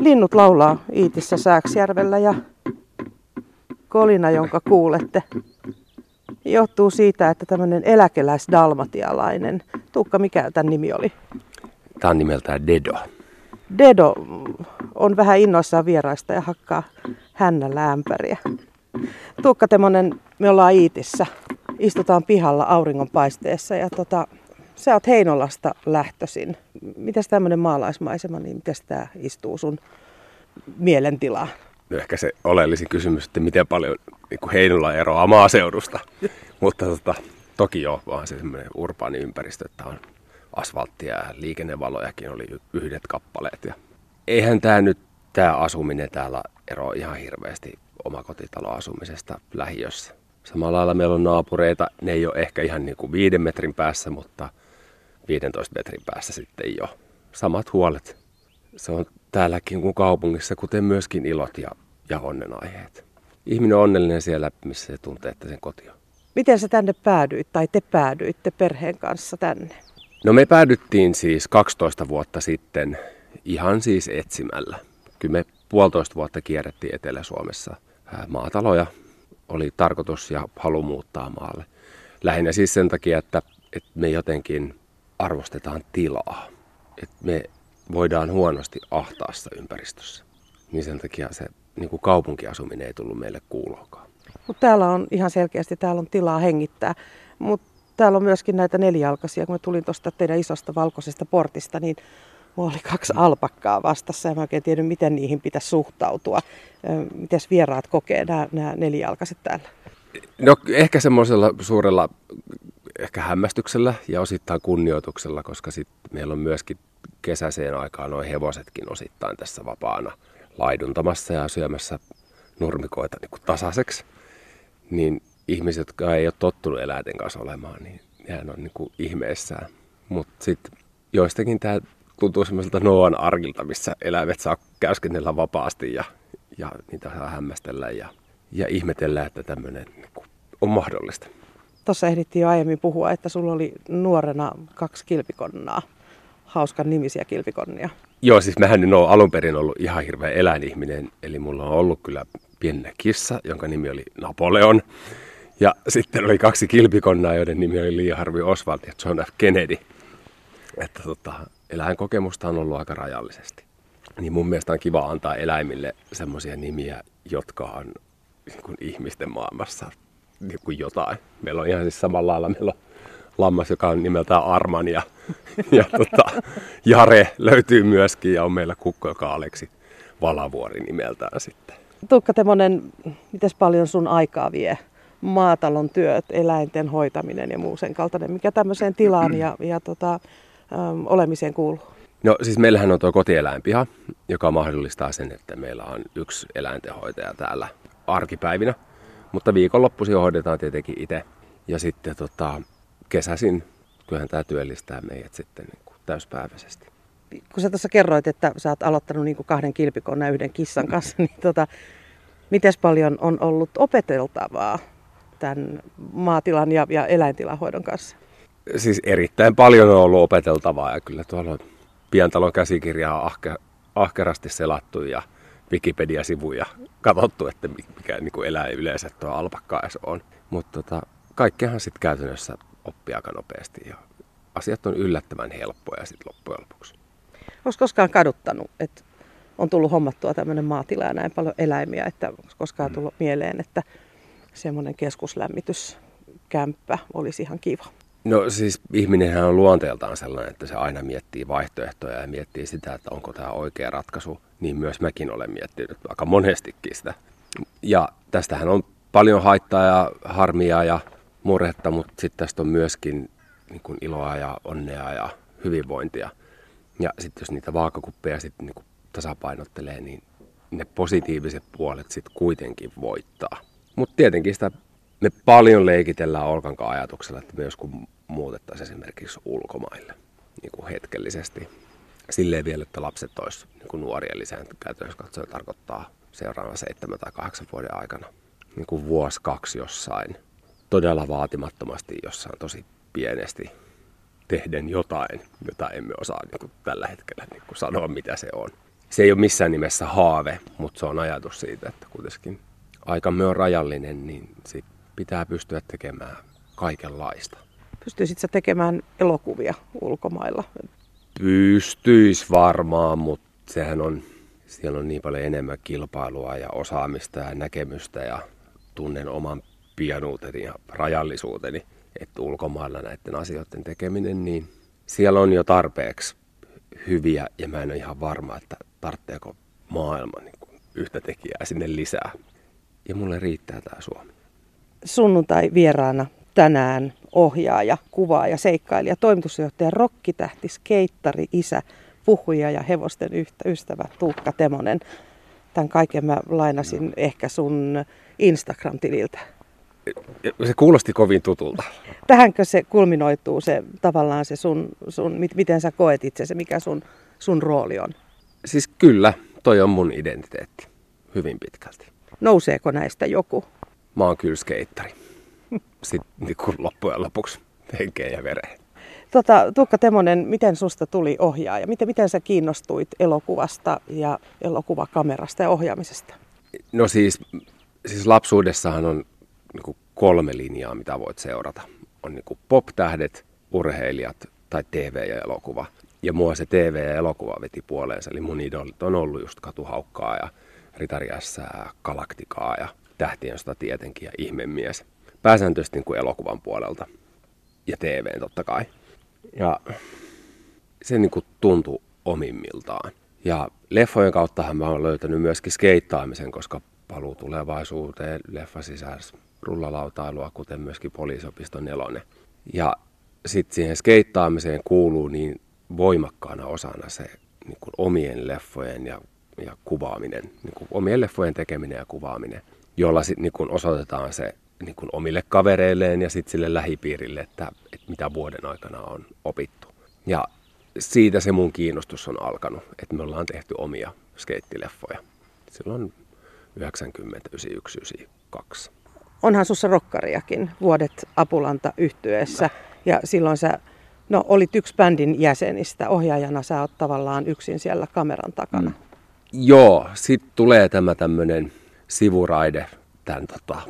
Linnut laulaa Iitissä Sääksjärvellä ja kolina, jonka kuulette, johtuu siitä, että tämmöinen eläkeläisdalmatialainen, Tuukka, mikä tämän nimi oli? Tämä on nimeltään Dedo. Dedo on vähän innoissaan vieraista ja hakkaa hännällä ämpäriä. Tuukka Temonen, me ollaan Iitissä. Istutaan pihalla auringonpaisteessa ja tota, sä oot Heinolasta lähtöisin. Mitäs tämmöinen maalaismaisema, niin miten tämä istuu sun mielentilaan? No ehkä se oleellisin kysymys, että miten paljon niin Heinola eroaa maaseudusta. Mutta tota, toki joo, vaan se semmoinen urbaani ympäristö, että on asfalttia ja liikennevalojakin oli yhdet kappaleet. Ja eihän tämä nyt, tämä asuminen täällä eroa ihan hirveästi omakotitaloasumisesta lähiössä. Samalla lailla meillä on naapureita, ne ei ole ehkä ihan niin kuin viiden metrin päässä, mutta 15 metrin päässä sitten jo. Samat huolet. Se on täälläkin kuin kaupungissa, kuten myöskin ilot ja, ja onnenaiheet. Ihminen on onnellinen siellä, missä se tuntee, että sen koti on. Miten sä tänne päädyit tai te päädyitte perheen kanssa tänne? No me päädyttiin siis 12 vuotta sitten ihan siis etsimällä. Kyllä me puolitoista vuotta kierrettiin Etelä-Suomessa maataloja. Oli tarkoitus ja halu muuttaa maalle. Lähinnä siis sen takia, että, että me jotenkin arvostetaan tilaa. Että me voidaan huonosti ahtaassa ympäristössä. Niin sen takia se niin kuin kaupunkiasuminen ei tullut meille kuulokaan. Mutta täällä on ihan selkeästi täällä on tilaa hengittää. Mutta täällä on myöskin näitä nelijalkaisia. Kun mä tulin tuosta teidän isosta valkoisesta portista, niin mulla oli kaksi alpakkaa vastassa ja mä oikein tiedä, miten niihin pitäisi suhtautua. Miten vieraat kokee nämä, nämä nelijalkaiset täällä? No ehkä semmoisella suurella ehkä hämmästyksellä ja osittain kunnioituksella, koska sit meillä on myöskin kesäiseen aikaan noin hevosetkin osittain tässä vapaana laiduntamassa ja syömässä nurmikoita niin kuin tasaiseksi. Niin ihmiset, jotka ei ole tottunut eläinten kanssa olemaan, niin nehän on niin kuin ihmeessään. Mutta sitten joistakin tämä tuntuu semmoiselta Noan arkilta, missä eläimet saa käyskennellä vapaasti ja, ja niitä saa hämmästellä ja, ja ihmetellä, että tämmöinen niin on mahdollista. Tuossa ehdittiin jo aiemmin puhua, että sulla oli nuorena kaksi kilpikonnaa, hauskan nimisiä kilpikonnia. Joo, siis mähän en ole alun perin ollut ihan hirveä eläinihminen, eli mulla on ollut kyllä pienä kissa, jonka nimi oli Napoleon. Ja sitten oli kaksi kilpikonnaa, joiden nimi oli Lee Harvey Oswald ja John F. Kennedy. Että tota, eläinkokemusta on ollut aika rajallisesti. Niin mun mielestä on kiva antaa eläimille semmoisia nimiä, jotka on niin ihmisten maailmassa niin kuin jotain. Meillä on ihan siis samalla lailla, meillä on lammas, joka on nimeltään Arman ja, ja tota, Jare löytyy myöskin ja on meillä kukko, joka on Aleksi Valavuori nimeltään sitten. Tuukka Temonen, miten paljon sun aikaa vie maatalon työt, eläinten hoitaminen ja muu sen kaltainen, mikä tämmöiseen tilaan ja, ja tota, äm, olemiseen kuuluu? No siis meillähän on tuo kotieläinpiha, joka mahdollistaa sen, että meillä on yksi eläintenhoitaja täällä arkipäivinä. Mutta viikonloppuisin hoidetaan tietenkin itse. Ja sitten tota, kesäisin kyllähän tämä työllistää meidät sitten niin kuin täyspäiväisesti. Kun sä tuossa kerroit, että sä oot aloittanut niin kuin kahden kilpikon ja yhden kissan kanssa, niin tota, miten paljon on ollut opeteltavaa tämän maatilan ja, ja eläintilahoidon kanssa? Siis erittäin paljon on ollut opeteltavaa ja kyllä tuolla on pientalon käsikirjaa ahke, ahkerasti selattu ja Wikipedia-sivuja katsottu, että mikä niin kuin eläin yleensä tuo alpakka on. Mutta tota, kaikkeahan sitten käytännössä oppii aika nopeasti ja asiat on yllättävän helppoja sitten loppujen lopuksi. Onko koskaan kaduttanut, että on tullut hommattua tämmöinen maatila ja näin paljon eläimiä, että onko koskaan mm. tullut mieleen, että semmoinen keskuslämmityskämppä olisi ihan kiva? No siis ihminenhän on luonteeltaan sellainen, että se aina miettii vaihtoehtoja ja miettii sitä, että onko tämä oikea ratkaisu. Niin myös mäkin olen miettinyt aika monestikin sitä. Ja tästähän on paljon haittaa ja harmia ja murhetta, mutta sitten tästä on myöskin niin kuin iloa ja onnea ja hyvinvointia. Ja sitten jos niitä vaakakuppeja sitten niin tasapainottelee, niin ne positiiviset puolet sitten kuitenkin voittaa. Mutta tietenkin sitä me paljon leikitellään Olkan ajatuksella, että me joskus muutettaisiin esimerkiksi ulkomaille niin kuin hetkellisesti. Silleen vielä, että lapset olisivat niin kuin nuoria lisää. Käytännössä katsoen tarkoittaa seuraavan seitsemän tai kahdeksan vuoden aikana niin kuin vuosi kaksi jossain. Todella vaatimattomasti jossain tosi pienesti tehden jotain, jota emme osaa niin kuin tällä hetkellä niin kuin sanoa, mitä se on. se ei ole missään nimessä haave, mutta se on ajatus siitä, että kuitenkin aikamme on rajallinen, niin sit pitää pystyä tekemään kaikenlaista. Pystyisit tekemään elokuvia ulkomailla? Pystyis varmaan, mutta sehän on, siellä on niin paljon enemmän kilpailua ja osaamista ja näkemystä ja tunnen oman pianuuteni ja rajallisuuteni, että ulkomailla näiden asioiden tekeminen, niin siellä on jo tarpeeksi hyviä ja mä en ole ihan varma, että tarvitseeko maailma niin yhtä tekijää sinne lisää. Ja mulle riittää tämä Suomi. Sunnuntai vieraana tänään ohjaaja, kuvaaja, seikkailija, toimitusjohtaja, rokkitähti, skeittari, isä, puhuja ja hevosten ystävä Tuukka Temonen. Tämän kaiken mä lainasin no. ehkä sun Instagram-tililtä. Se kuulosti kovin tutulta. Tähänkö se kulminoituu se tavallaan se sun, sun miten sä koet itse, mikä sun, sun rooli on? Siis kyllä, toi on mun identiteetti hyvin pitkälti. Nouseeko näistä joku? Mä oon kyllä skeittari. Sitten niin kuin loppujen lopuksi henkeen ja vereen. Tota, Tuukka Temonen, miten susta tuli ohjaaja? Miten, miten sä kiinnostuit elokuvasta ja elokuvakamerasta ja ohjaamisesta? No siis, siis lapsuudessahan on niin kuin kolme linjaa, mitä voit seurata. On niin kuin pop-tähdet, urheilijat tai TV ja elokuva. Ja mua se TV ja elokuva veti puoleensa. Eli mun idolit on ollut just Katuhaukkaa ja Ritariässää, Galaktikaa ja Tähtien sota tietenkin ja Ihmemies. Pääsääntöisesti niin kuin elokuvan puolelta ja TVn totta kai. Ja se niin kuin tuntui omimmiltaan. Ja leffojen kauttahan mä oon löytänyt myöskin skeittaamisen, koska paluu tulevaisuuteen, leffa sisäis rullalautailua, kuten myöskin poliisiopiston nelonen. Ja sitten siihen skeittaamiseen kuuluu niin voimakkaana osana se niin kuin omien leffojen ja, ja kuvaaminen, niin kuin omien leffojen tekeminen ja kuvaaminen, jolla sitten niin osoitetaan se niin kuin omille kavereilleen ja sitten sille lähipiirille, että, että mitä vuoden aikana on opittu. Ja siitä se mun kiinnostus on alkanut, että me ollaan tehty omia skeittileffoja. Silloin 90, 91, 92. Onhan sussa rokkariakin vuodet Apulanta yhtyeessä ja silloin sä no, olit yksi bändin jäsenistä. Ohjaajana sä oot tavallaan yksin siellä kameran takana. Mm. Joo, sitten tulee tämä tämmöinen sivuraide tämän tota,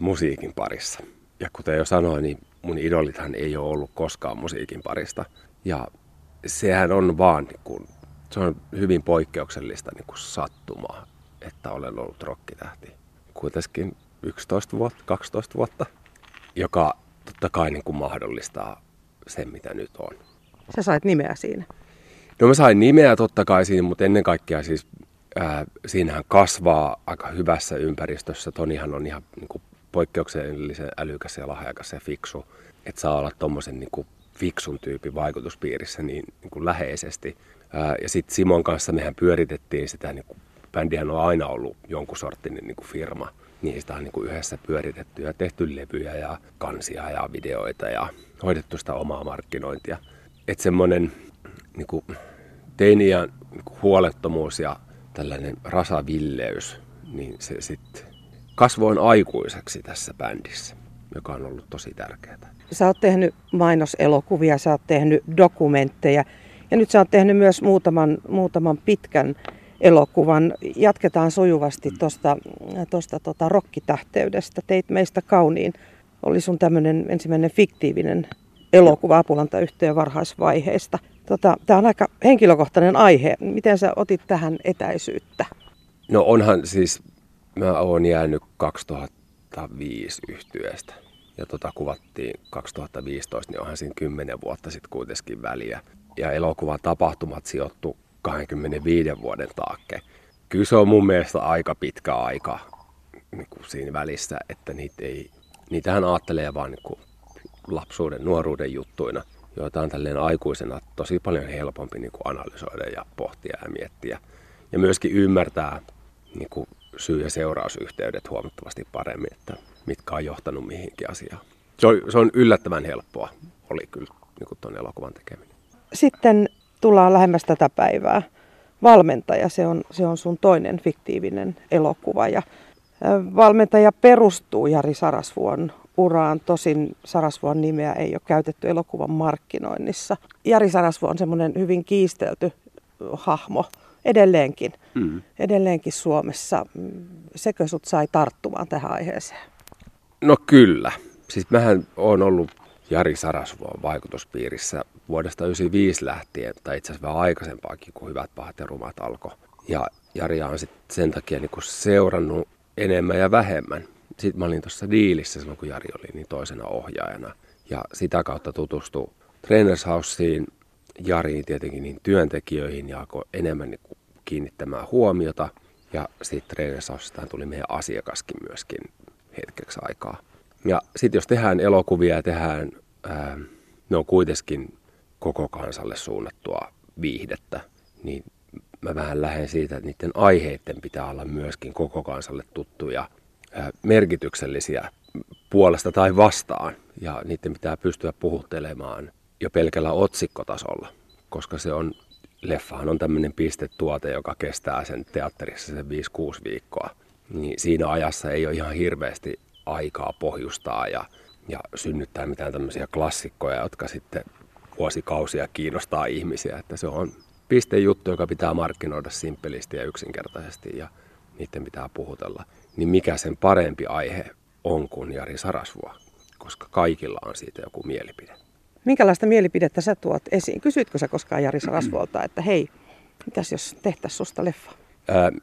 musiikin parissa. Ja kuten jo sanoin, niin mun idolithan ei ole ollut koskaan musiikin parista. Ja sehän on vaan, niin kun, se on hyvin poikkeuksellista niin kuin sattumaa, että olen ollut rokkitähti. Kuitenkin 11 vuotta, 12 vuotta, joka totta kai niin kuin mahdollistaa sen, mitä nyt on. Sä sait nimeä siinä? No mä sain nimeä totta kai siinä, mutta ennen kaikkea siis siinähän kasvaa aika hyvässä ympäristössä. Tonihan on ihan niin kuin poikkeuksellisen älykäs ja lahjakas ja fiksu, että saa olla tuommoisen niin fiksun tyypin vaikutuspiirissä niin, niin kuin läheisesti. Ää, ja sitten Simon kanssa mehän pyöritettiin sitä, niin kuin, bändihän on aina ollut jonkun sorttinen niin firma. Niistä on niin kuin yhdessä pyöritetty ja tehty levyjä ja kansia ja videoita ja hoidettu sitä omaa markkinointia. Että semmoinen niin kuin niin huolettomuus ja tällainen rasavilleys, niin se sitten kasvoin aikuiseksi tässä bändissä, joka on ollut tosi tärkeää. Sä oot tehnyt mainoselokuvia, sä oot tehnyt dokumentteja ja nyt sä oot tehnyt myös muutaman, muutaman pitkän elokuvan. Jatketaan sujuvasti tuosta tosta, tota rokkitähteydestä. Teit meistä kauniin. Oli sun tämmöinen ensimmäinen fiktiivinen elokuva Apulanta-yhtiön varhaisvaiheesta. Tota, Tämä on aika henkilökohtainen aihe. Miten sä otit tähän etäisyyttä? No onhan siis Mä oon jäänyt 2005 yhtyeestä ja tota kuvattiin 2015, niin onhan siinä 10 vuotta sitten kuitenkin väliä. Ja elokuvan tapahtumat sijoittu 25 vuoden taakke. Kyllä se on mun mielestä aika pitkä aika niin kuin siinä välissä, että niitä ei, niitähän ajattelee vaan niin kuin lapsuuden, nuoruuden juttuina, joita on tälleen aikuisena tosi paljon helpompi niin kuin analysoida ja pohtia ja miettiä. Ja myöskin ymmärtää niin kuin syy- ja seurausyhteydet huomattavasti paremmin, että mitkä on johtanut mihinkin asiaan. Se on, se on yllättävän helppoa, oli kyllä niin tuon elokuvan tekeminen. Sitten tullaan lähemmäs tätä päivää. Valmentaja, se on, se on sun toinen fiktiivinen elokuva. Ja valmentaja perustuu Jari Sarasvuon uraan, tosin Sarasvuon nimeä ei ole käytetty elokuvan markkinoinnissa. Jari Sarasvuo on semmoinen hyvin kiistelty hahmo edelleenkin, mm. edelleenkin Suomessa. Sekö sut sai tarttumaan tähän aiheeseen? No kyllä. Siis mähän on ollut Jari Sarasvuon vaikutuspiirissä vuodesta 1995 lähtien, tai itse asiassa vähän aikaisempaakin, kun Hyvät pahat ja rumat alkoi. Ja Jari on sitten sen takia niin seurannut enemmän ja vähemmän. Sitten mä olin tuossa diilissä silloin, kun Jari oli niin toisena ohjaajana. Ja sitä kautta tutustui Trainers Houseen, Jariin tietenkin niin työntekijöihin ja alkoi enemmän niin kiinnittämään huomiota. Ja sitten Trainers Housesta tuli meidän asiakaskin myöskin hetkeksi aikaa. Ja sitten jos tehdään elokuvia ja tehdään, ää, ne on kuitenkin koko kansalle suunnattua viihdettä, niin mä vähän lähden siitä, että niiden aiheiden pitää olla myöskin koko kansalle tuttuja, merkityksellisiä puolesta tai vastaan. Ja niiden pitää pystyä puhuttelemaan jo pelkällä otsikkotasolla, koska se on, leffahan on tämmöinen pistetuote, joka kestää sen teatterissa sen 5-6 viikkoa. Niin siinä ajassa ei ole ihan hirveästi aikaa pohjustaa ja, ja synnyttää mitään tämmöisiä klassikkoja, jotka sitten vuosikausia kiinnostaa ihmisiä. Että se on pistejuttu, joka pitää markkinoida simppelisti ja yksinkertaisesti ja niiden pitää puhutella. Niin mikä sen parempi aihe on kuin Jari Sarasvuo, koska kaikilla on siitä joku mielipide. Minkälaista mielipidettä sä tuot esiin? Kysytkö sä koskaan Jari Sarasvuolta, että hei, mitäs jos tehtäisiin susta leffa?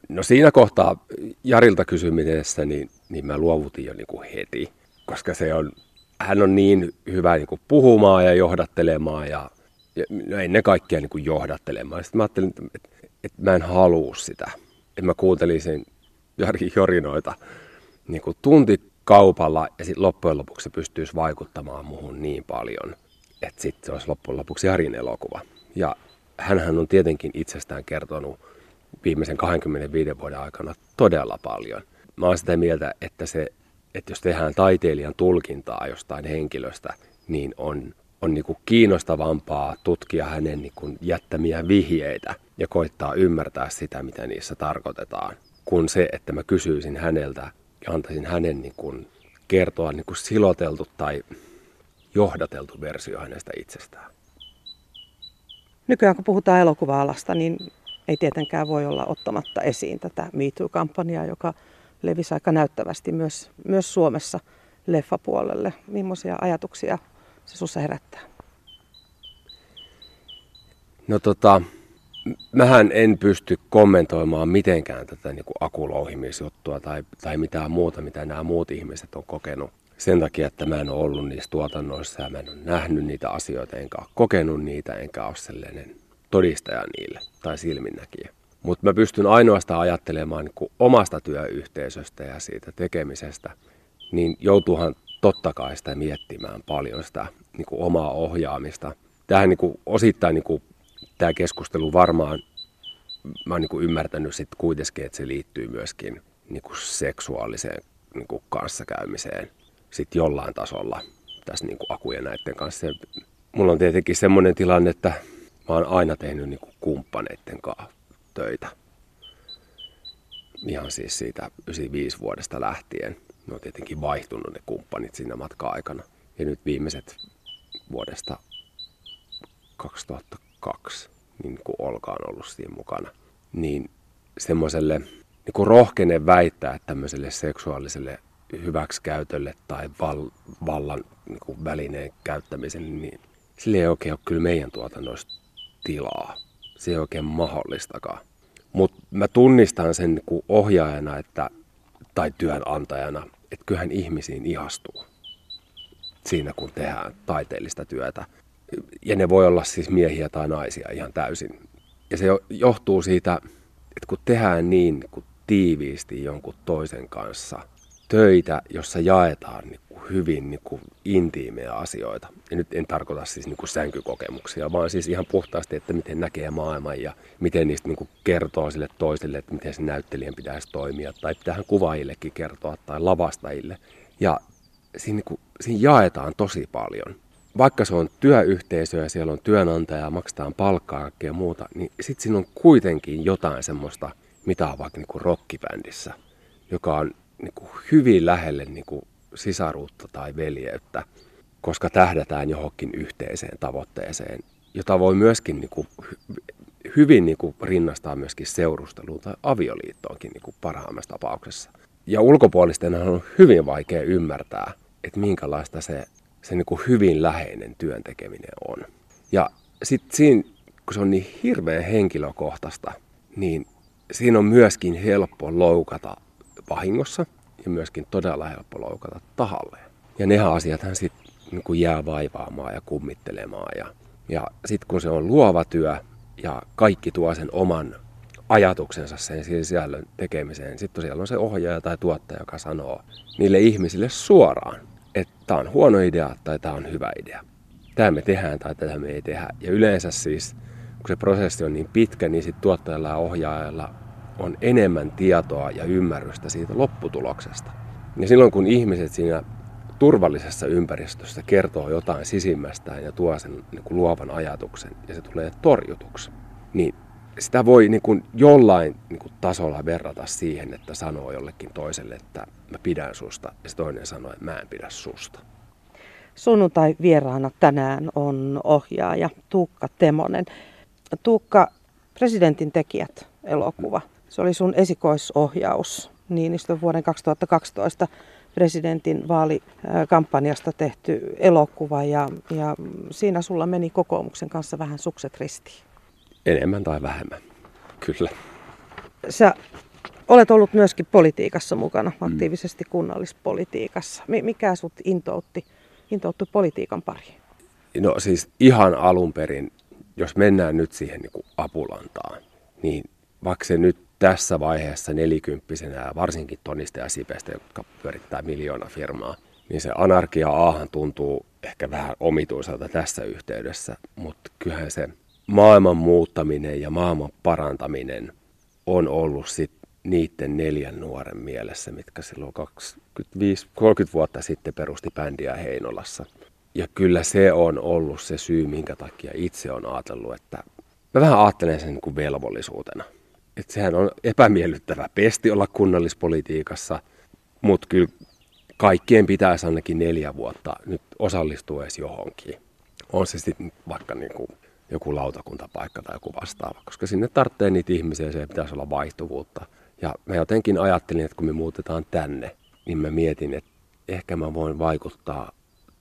no siinä kohtaa Jarilta kysymisessä, niin, niin mä luovutin jo niin kuin heti, koska se on, hän on niin hyvä niin kuin puhumaan ja johdattelemaan ja, ja no ennen kaikkea niin kuin johdattelemaan. Sitten mä ajattelin, että, että, että mä en halua sitä. Että mä kuuntelisin Jari Jorinoita niin kuin tuntikaupalla ja sitten loppujen lopuksi se pystyisi vaikuttamaan muhun niin paljon, että sitten se olisi loppujen lopuksi Jarin elokuva. Ja hänhän on tietenkin itsestään kertonut viimeisen 25 vuoden aikana todella paljon. Mä oon sitä mieltä, että, se, että jos tehdään taiteilijan tulkintaa jostain henkilöstä, niin on, on niin kuin kiinnostavampaa tutkia hänen niin kuin jättämiä vihjeitä ja koittaa ymmärtää sitä, mitä niissä tarkoitetaan, kuin se, että mä kysyisin häneltä ja antaisin hänen niin kuin kertoa niin kuin siloteltu tai johdateltu versio hänestä itsestään. Nykyään kun puhutaan elokuva-alasta, niin ei tietenkään voi olla ottamatta esiin tätä MeToo-kampanjaa, joka levisi aika näyttävästi myös, myös Suomessa leffapuolelle. Millaisia ajatuksia se sinussa herättää? No tota, mähän en pysty kommentoimaan mitenkään tätä niin akulouhimisjuttua tai, tai mitään muuta, mitä nämä muut ihmiset on kokenut. Sen takia, että mä en ole ollut niissä tuotannoissa ja mä en ole nähnyt niitä asioita, enkä ole kokenut niitä, enkä ole sellainen todistaja niille tai silminnäkijä. Mutta mä pystyn ainoastaan ajattelemaan niin omasta työyhteisöstä ja siitä tekemisestä, niin joutuuhan totta kai sitä miettimään paljon sitä niin kuin omaa ohjaamista. Tähän niin osittain niin kuin, tämä keskustelu varmaan, mä oon niin ymmärtänyt sit kuitenkin, että se liittyy myöskin niin kuin seksuaaliseen niin kuin kanssakäymiseen sit jollain tasolla tässä niin kuin akuja näiden kanssa. mulla on tietenkin semmoinen tilanne, että mä oon aina tehnyt niin kuin kumppaneiden kanssa töitä. Ihan siis siitä 95 vuodesta lähtien. Ne on tietenkin vaihtunut ne kumppanit siinä matka-aikana. Ja nyt viimeiset vuodesta 2002, niin kuin Olka on ollut siinä mukana, niin semmoiselle niin kuin rohkenen väittää, että tämmöiselle seksuaaliselle hyväksikäytölle tai val, vallan niin kuin välineen käyttämiselle, niin sille ei oikein ole kyllä meidän tuotannoista tilaa. Se ei oikein mahdollistakaan. Mutta mä tunnistan sen niin ohjaajana että, tai työnantajana, että kyllähän ihmisiin ihastuu siinä, kun tehdään taiteellista työtä. Ja ne voi olla siis miehiä tai naisia ihan täysin. Ja se johtuu siitä, että kun tehdään niin kun tiiviisti jonkun toisen kanssa töitä, jossa jaetaan niin hyvin niin kuin intiimejä asioita. Ja nyt en tarkoita siis niin kuin sänkykokemuksia, vaan siis ihan puhtaasti, että miten näkee maailman ja miten niistä niin kuin kertoo sille toiselle, että miten se näyttelijän pitäisi toimia. Tai pitäähän kuvaajillekin kertoa tai lavastajille. Ja siinä, niin kuin, siinä jaetaan tosi paljon. Vaikka se on työyhteisö ja siellä on työnantaja, maksetaan palkkaa ja muuta, niin sitten siinä on kuitenkin jotain semmoista, mitä on vaikka niin kuin rockibändissä, joka on niin kuin hyvin lähelle niin kuin sisaruutta tai veljeyttä, koska tähdätään johonkin yhteiseen tavoitteeseen, jota voi myöskin niin kuin hyvin niin kuin rinnastaa myöskin seurusteluun tai avioliittoonkin niin kuin parhaimmassa tapauksessa. Ja ulkopuolisten on hyvin vaikea ymmärtää, että minkälaista se, se niin kuin hyvin läheinen työn tekeminen on. Ja sitten siinä, kun se on niin hirveän henkilökohtaista, niin siinä on myöskin helppo loukata vahingossa ja myöskin todella helppo loukata tahalleen. Ja nehän asiathan sitten niin jää vaivaamaan ja kummittelemaan. Ja, ja sitten kun se on luova työ ja kaikki tuo sen oman ajatuksensa sen sisällön tekemiseen, sitten siellä on se ohjaaja tai tuottaja, joka sanoo niille ihmisille suoraan, että tämä on huono idea tai tämä on hyvä idea. Tämä me tehdään tai tätä me ei tehdä. Ja yleensä siis, kun se prosessi on niin pitkä, niin sitten tuottajalla ja ohjaajalla on enemmän tietoa ja ymmärrystä siitä lopputuloksesta. Ja silloin kun ihmiset siinä turvallisessa ympäristössä kertoo jotain sisimmästään ja tuo sen niin kuin luovan ajatuksen ja se tulee torjutuksi, niin sitä voi niin kuin jollain niin kuin tasolla verrata siihen, että sanoo jollekin toiselle, että mä pidän susta ja se toinen sanoo, että mä en pidä susta. Sunnuntai vieraana tänään on ohjaaja Tuukka Temonen. Tuukka, presidentin tekijät elokuva. Se oli sun esikoisohjaus Niinistön vuoden 2012 presidentin vaalikampanjasta tehty elokuva ja, ja siinä sulla meni kokoomuksen kanssa vähän sukset ristiin. Enemmän tai vähemmän, kyllä. Sä olet ollut myöskin politiikassa mukana, mm. aktiivisesti kunnallispolitiikassa. Mikä sut intoutti, intoutti politiikan pariin? No siis ihan alun perin, jos mennään nyt siihen niin kuin apulantaan, niin vaikka se nyt tässä vaiheessa nelikymppisenä ja varsinkin Tonista ja Sipestä, jotka pyörittää miljoona firmaa, niin se anarkia-aahan tuntuu ehkä vähän omituiselta tässä yhteydessä, mutta kyllähän se maailman muuttaminen ja maailman parantaminen on ollut sit niiden neljän nuoren mielessä, mitkä silloin 25-30 vuotta sitten perusti bändiä Heinolassa. Ja kyllä se on ollut se syy, minkä takia itse on ajatellut, että mä vähän ajattelen sen kuin velvollisuutena – että sehän on epämiellyttävä pesti olla kunnallispolitiikassa, mutta kyllä kaikkien pitäisi ainakin neljä vuotta nyt osallistua edes johonkin. On se sitten vaikka niin kuin joku lautakuntapaikka tai joku vastaava, koska sinne tarvitsee niitä ihmisiä ja se pitäisi olla vaihtuvuutta. Ja mä jotenkin ajattelin, että kun me muutetaan tänne, niin mä mietin, että ehkä mä voin vaikuttaa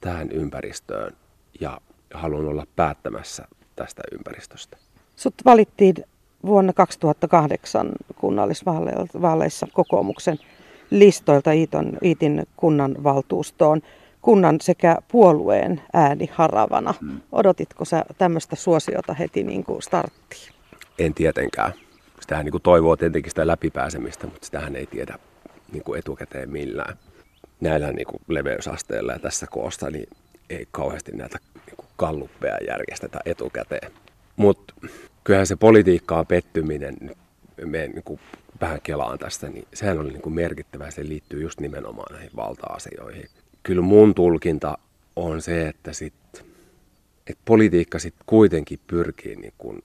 tähän ympäristöön ja haluan olla päättämässä tästä ympäristöstä. Sut valittiin vuonna 2008 kunnallisvaaleissa kokoomuksen listoilta Iiton, Iitin kunnan valtuustoon kunnan sekä puolueen ääni haravana. Hmm. Odotitko sä tämmöistä suosiota heti niin kuin starttiin? En tietenkään. Sitähän niin kuin toivoo tietenkin sitä läpipääsemistä, mutta sitähän ei tiedä niin kuin etukäteen millään. Näillä niin kuin leveysasteilla ja tässä koossa niin ei kauheasti näitä niin kuin kalluppeja järjestetä etukäteen. Mutta kyllähän se politiikkaan pettyminen, me niin kuin vähän kelaan tästä, niin sehän oli niin kuin merkittävä. Se liittyy just nimenomaan näihin valta-asioihin. Kyllä mun tulkinta on se, että, sit, että politiikka sitten kuitenkin pyrkii niin kuin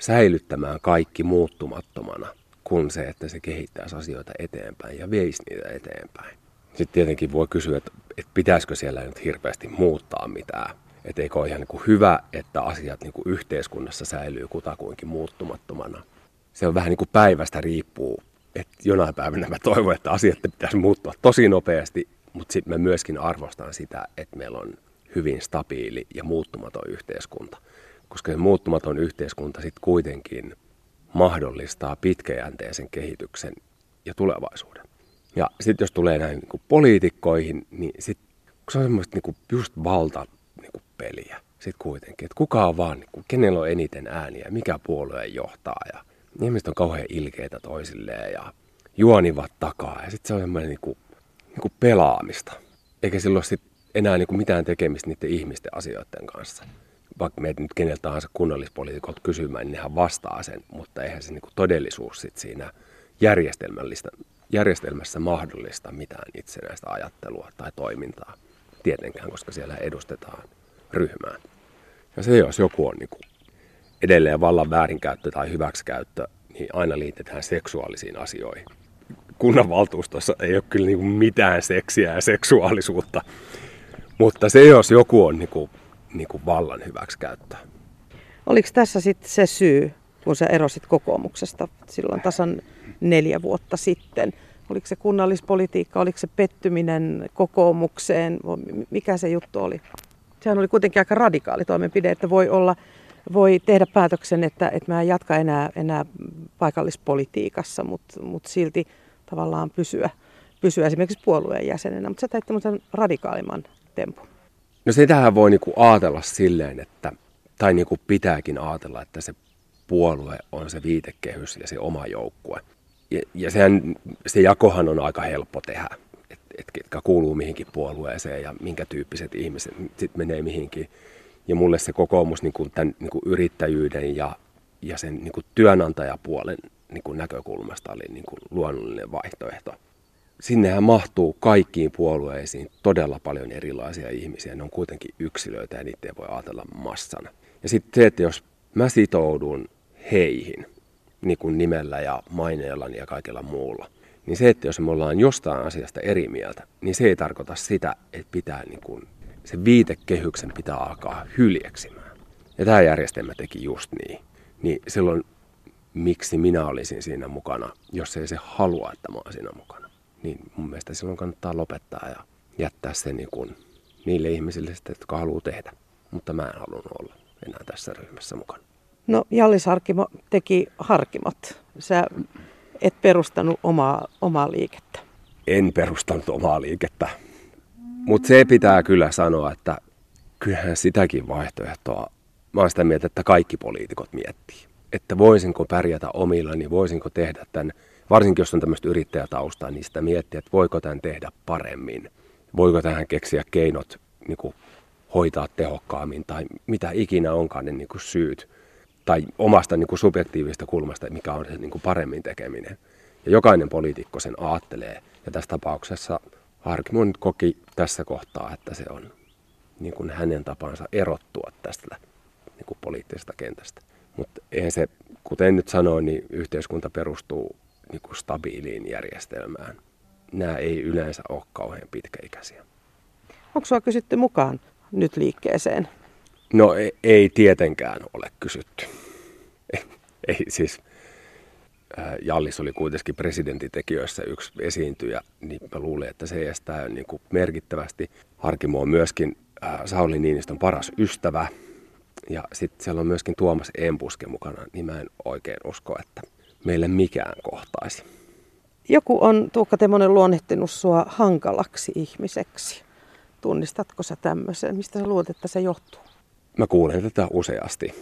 säilyttämään kaikki muuttumattomana, kun se, että se kehittäisi asioita eteenpäin ja veisi niitä eteenpäin. Sitten tietenkin voi kysyä, että, että pitäisikö siellä nyt hirveästi muuttaa mitään että eikö ole ihan niin kuin hyvä, että asiat niin kuin yhteiskunnassa säilyy kutakuinkin muuttumattomana. Se on vähän niin kuin päivästä riippuu, että jonain päivänä mä toivon, että asiat pitäisi muuttua tosi nopeasti, mutta sitten mä myöskin arvostan sitä, että meillä on hyvin stabiili ja muuttumaton yhteiskunta. Koska se muuttumaton yhteiskunta sitten kuitenkin mahdollistaa pitkäjänteisen kehityksen ja tulevaisuuden. Ja sitten jos tulee näin niin kuin poliitikkoihin, niin sitten se on semmoista niin kuin just valta peliä sitten kuitenkin. Että kuka on vaan, niin kenellä on eniten ääniä, mikä puolue johtaa. Ja ihmiset on kauhean ilkeitä toisilleen ja juonivat takaa. Ja sitten se on semmoinen niin kuin, niin kuin pelaamista. Eikä silloin sit enää niin kuin mitään tekemistä niiden ihmisten asioiden kanssa. Vaikka meitä nyt keneltä tahansa kunnallispoliitikot kysymään, niin nehän vastaa sen, mutta eihän se niin kuin todellisuus sit siinä järjestelmällistä, järjestelmässä mahdollista mitään itsenäistä ajattelua tai toimintaa tietenkään, koska siellä edustetaan ryhmään. Ja se, jos joku on niin kuin edelleen vallan väärinkäyttö tai hyväksikäyttö, niin aina liitetään seksuaalisiin asioihin. Kunnanvaltuustossa ei ole kyllä niin kuin mitään seksiä ja seksuaalisuutta, mutta se, jos joku on niin kuin, niin kuin vallan hyväksikäyttö. Oliko tässä sitten se syy, kun sä erosit kokoomuksesta silloin tasan neljä vuotta sitten. Oliko se kunnallispolitiikka, oliko se pettyminen kokoomukseen, mikä se juttu oli? Sehän oli kuitenkin aika radikaali toimenpide, että voi olla voi tehdä päätöksen, että, että mä en jatka enää, enää paikallispolitiikassa, mutta, mutta silti tavallaan pysyä, pysyä esimerkiksi puolueen jäsenenä. Mutta sä teit tämmöisen radikaalimman tempun. No sitähän voi niinku ajatella silleen, että, tai niinku pitääkin ajatella, että se puolue on se viitekehys ja se oma joukkue. Ja, ja sehän, se jakohan on aika helppo tehdä, ketkä kuuluu mihinkin puolueeseen ja minkä tyyppiset ihmiset sitten menee mihinkin. Ja mulle se kokoomus niin kuin tämän niin kuin yrittäjyyden ja, ja sen niin kuin työnantajapuolen niin kuin näkökulmasta oli niin kuin luonnollinen vaihtoehto. Sinnehän mahtuu kaikkiin puolueisiin todella paljon erilaisia ihmisiä. Ne on kuitenkin yksilöitä ja niitä ei voi ajatella massana. Ja sitten se, että jos mä sitoudun heihin, niin kuin nimellä ja maineellani ja kaikella muulla, niin se, että jos me ollaan jostain asiasta eri mieltä, niin se ei tarkoita sitä, että pitää niin kuin se viitekehyksen pitää alkaa hyljeksimään. Ja tämä järjestelmä teki just niin. Niin silloin miksi minä olisin siinä mukana, jos ei se halua, että mä olen siinä mukana. Niin mun mielestä silloin kannattaa lopettaa ja jättää se niin kuin niille ihmisille, jotka haluaa tehdä. Mutta mä en halunnut olla enää tässä ryhmässä mukana. No Jallis Harkimo teki harkimot. Sä et perustanut omaa, omaa liikettä. En perustanut omaa liikettä. Mutta se pitää kyllä sanoa, että kyllähän sitäkin vaihtoehtoa, mä oon sitä mieltä, että kaikki poliitikot miettii. Että voisinko pärjätä omilla, niin voisinko tehdä tämän, varsinkin jos on tämmöistä yrittäjätaustaa, niin sitä miettiä, että voiko tämän tehdä paremmin. Voiko tähän keksiä keinot niin kuin hoitaa tehokkaammin tai mitä ikinä onkaan ne niin kuin syyt. Tai omasta niin kuin subjektiivista kulmasta, mikä on se niin kuin paremmin tekeminen. Ja jokainen poliitikko sen aattelee. Ja tässä tapauksessa Harkimo nyt koki tässä kohtaa, että se on niin kuin hänen tapansa erottua tästä niin kuin poliittisesta kentästä. Mutta eihän se, kuten nyt sanoin, niin yhteiskunta perustuu niin kuin stabiiliin järjestelmään. Nämä ei yleensä ole kauhean pitkäikäisiä. Onko sinua kysytty mukaan nyt liikkeeseen? No ei, ei tietenkään ole kysytty. Ei, ei siis Jallis oli kuitenkin presidentitekijöissä yksi esiintyjä, niin mä luulen, että se estää niin kuin merkittävästi. Harkimo on myöskin Sauli Niinistön paras ystävä. Ja sitten siellä on myöskin Tuomas Empuske mukana, niin mä en oikein usko, että meille mikään kohtaisi. Joku on, Tuukka Temonen, luonnehtinut sua hankalaksi ihmiseksi. Tunnistatko sä tämmöisen? Mistä sä luulet, että se johtuu? Mä kuulen tätä useasti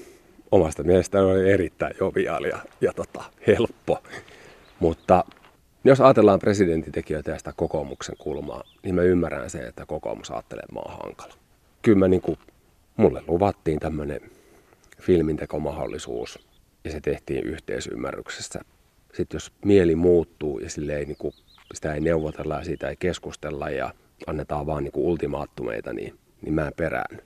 omasta mielestäni oli erittäin joviaali ja, tota, helppo. Mutta jos ajatellaan presidentitekijöitä ja sitä kokoomuksen kulmaa, niin mä ymmärrän se, että kokoomus ajattelee maa hankala. Kyllä mä niin kuin, mulle luvattiin tämmöinen filmintekomahdollisuus ja se tehtiin yhteisymmärryksessä. Sitten jos mieli muuttuu ja sille ei, niin kuin, sitä ei neuvotella ja siitä ei keskustella ja annetaan vaan niin kuin ultimaattumeita, niin, niin mä perään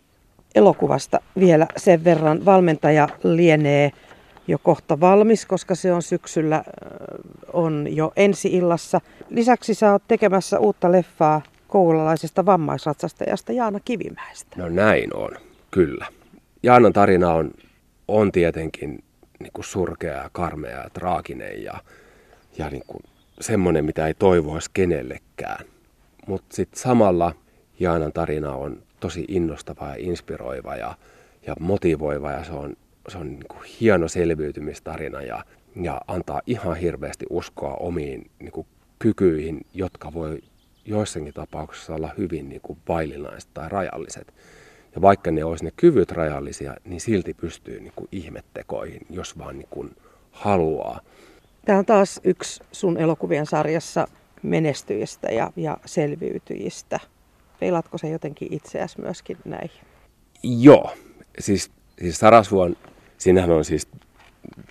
elokuvasta vielä sen verran. Valmentaja lienee jo kohta valmis, koska se on syksyllä on jo ensi illassa. Lisäksi sä oot tekemässä uutta leffaa koululaisesta vammaisratsastajasta Jaana Kivimäestä. No näin on, kyllä. Jaanan tarina on, on tietenkin niin kuin surkea ja karmea ja traaginen ja, ja niin kuin semmoinen, mitä ei toivoisi kenellekään. Mutta sitten samalla Jaanan tarina on tosi innostava ja inspiroiva ja, ja motivoiva ja se on, se on niin kuin hieno selviytymistarina ja, ja antaa ihan hirveästi uskoa omiin niin kuin kykyihin, jotka voi joissakin tapauksissa olla hyvin niin kuin vaillinaiset tai rajalliset. Ja vaikka ne olisi ne kyvyt rajallisia, niin silti pystyy niin kuin ihmettekoihin, jos vaan niin kuin haluaa. Tämä on taas yksi sun elokuvien sarjassa menestyjistä ja, ja selviytyjistä. Peilatko se jotenkin itseäsi myöskin näihin? Joo. Siis, siis Sarasvuon, siinähän on siis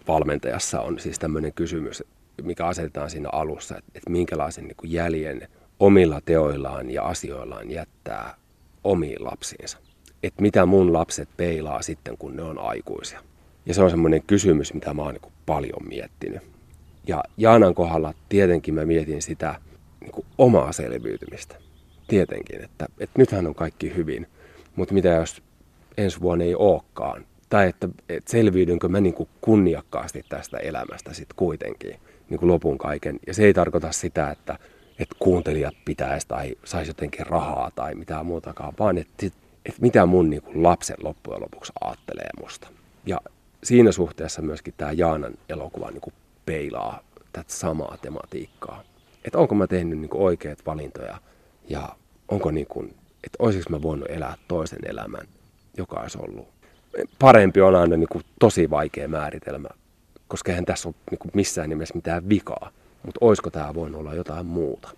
valmentajassa on siis tämmöinen kysymys, mikä asetetaan siinä alussa, että, että minkälaisen niin kuin jäljen omilla teoillaan ja asioillaan jättää omiin lapsiinsa. Että mitä mun lapset peilaa sitten, kun ne on aikuisia. Ja se on semmoinen kysymys, mitä mä oon niin paljon miettinyt. Ja Jaanan kohdalla tietenkin mä mietin sitä niin kuin omaa selviytymistä tietenkin, että, että nythän on kaikki hyvin, mutta mitä jos ensi vuonna ei olekaan tai että, että selviydynkö mä niin kuin kunniakkaasti tästä elämästä sitten kuitenkin niin kuin lopun kaiken. Ja se ei tarkoita sitä, että, että kuuntelijat pitäisi tai saisi jotenkin rahaa tai mitään muutakaan, vaan että, että mitä mun niin kuin lapsen loppujen lopuksi ajattelee musta. Ja siinä suhteessa myöskin tämä Jaanan elokuva niin kuin peilaa tätä samaa tematiikkaa. Että onko mä tehnyt niin oikeat valintoja ja onko niin kuin, että olisiko mä voinut elää toisen elämän, joka olisi ollut parempi on aina niin kuin tosi vaikea määritelmä, koska eihän tässä ole niin kuin missään nimessä mitään vikaa. Mutta olisiko tämä voinut olla jotain muuta?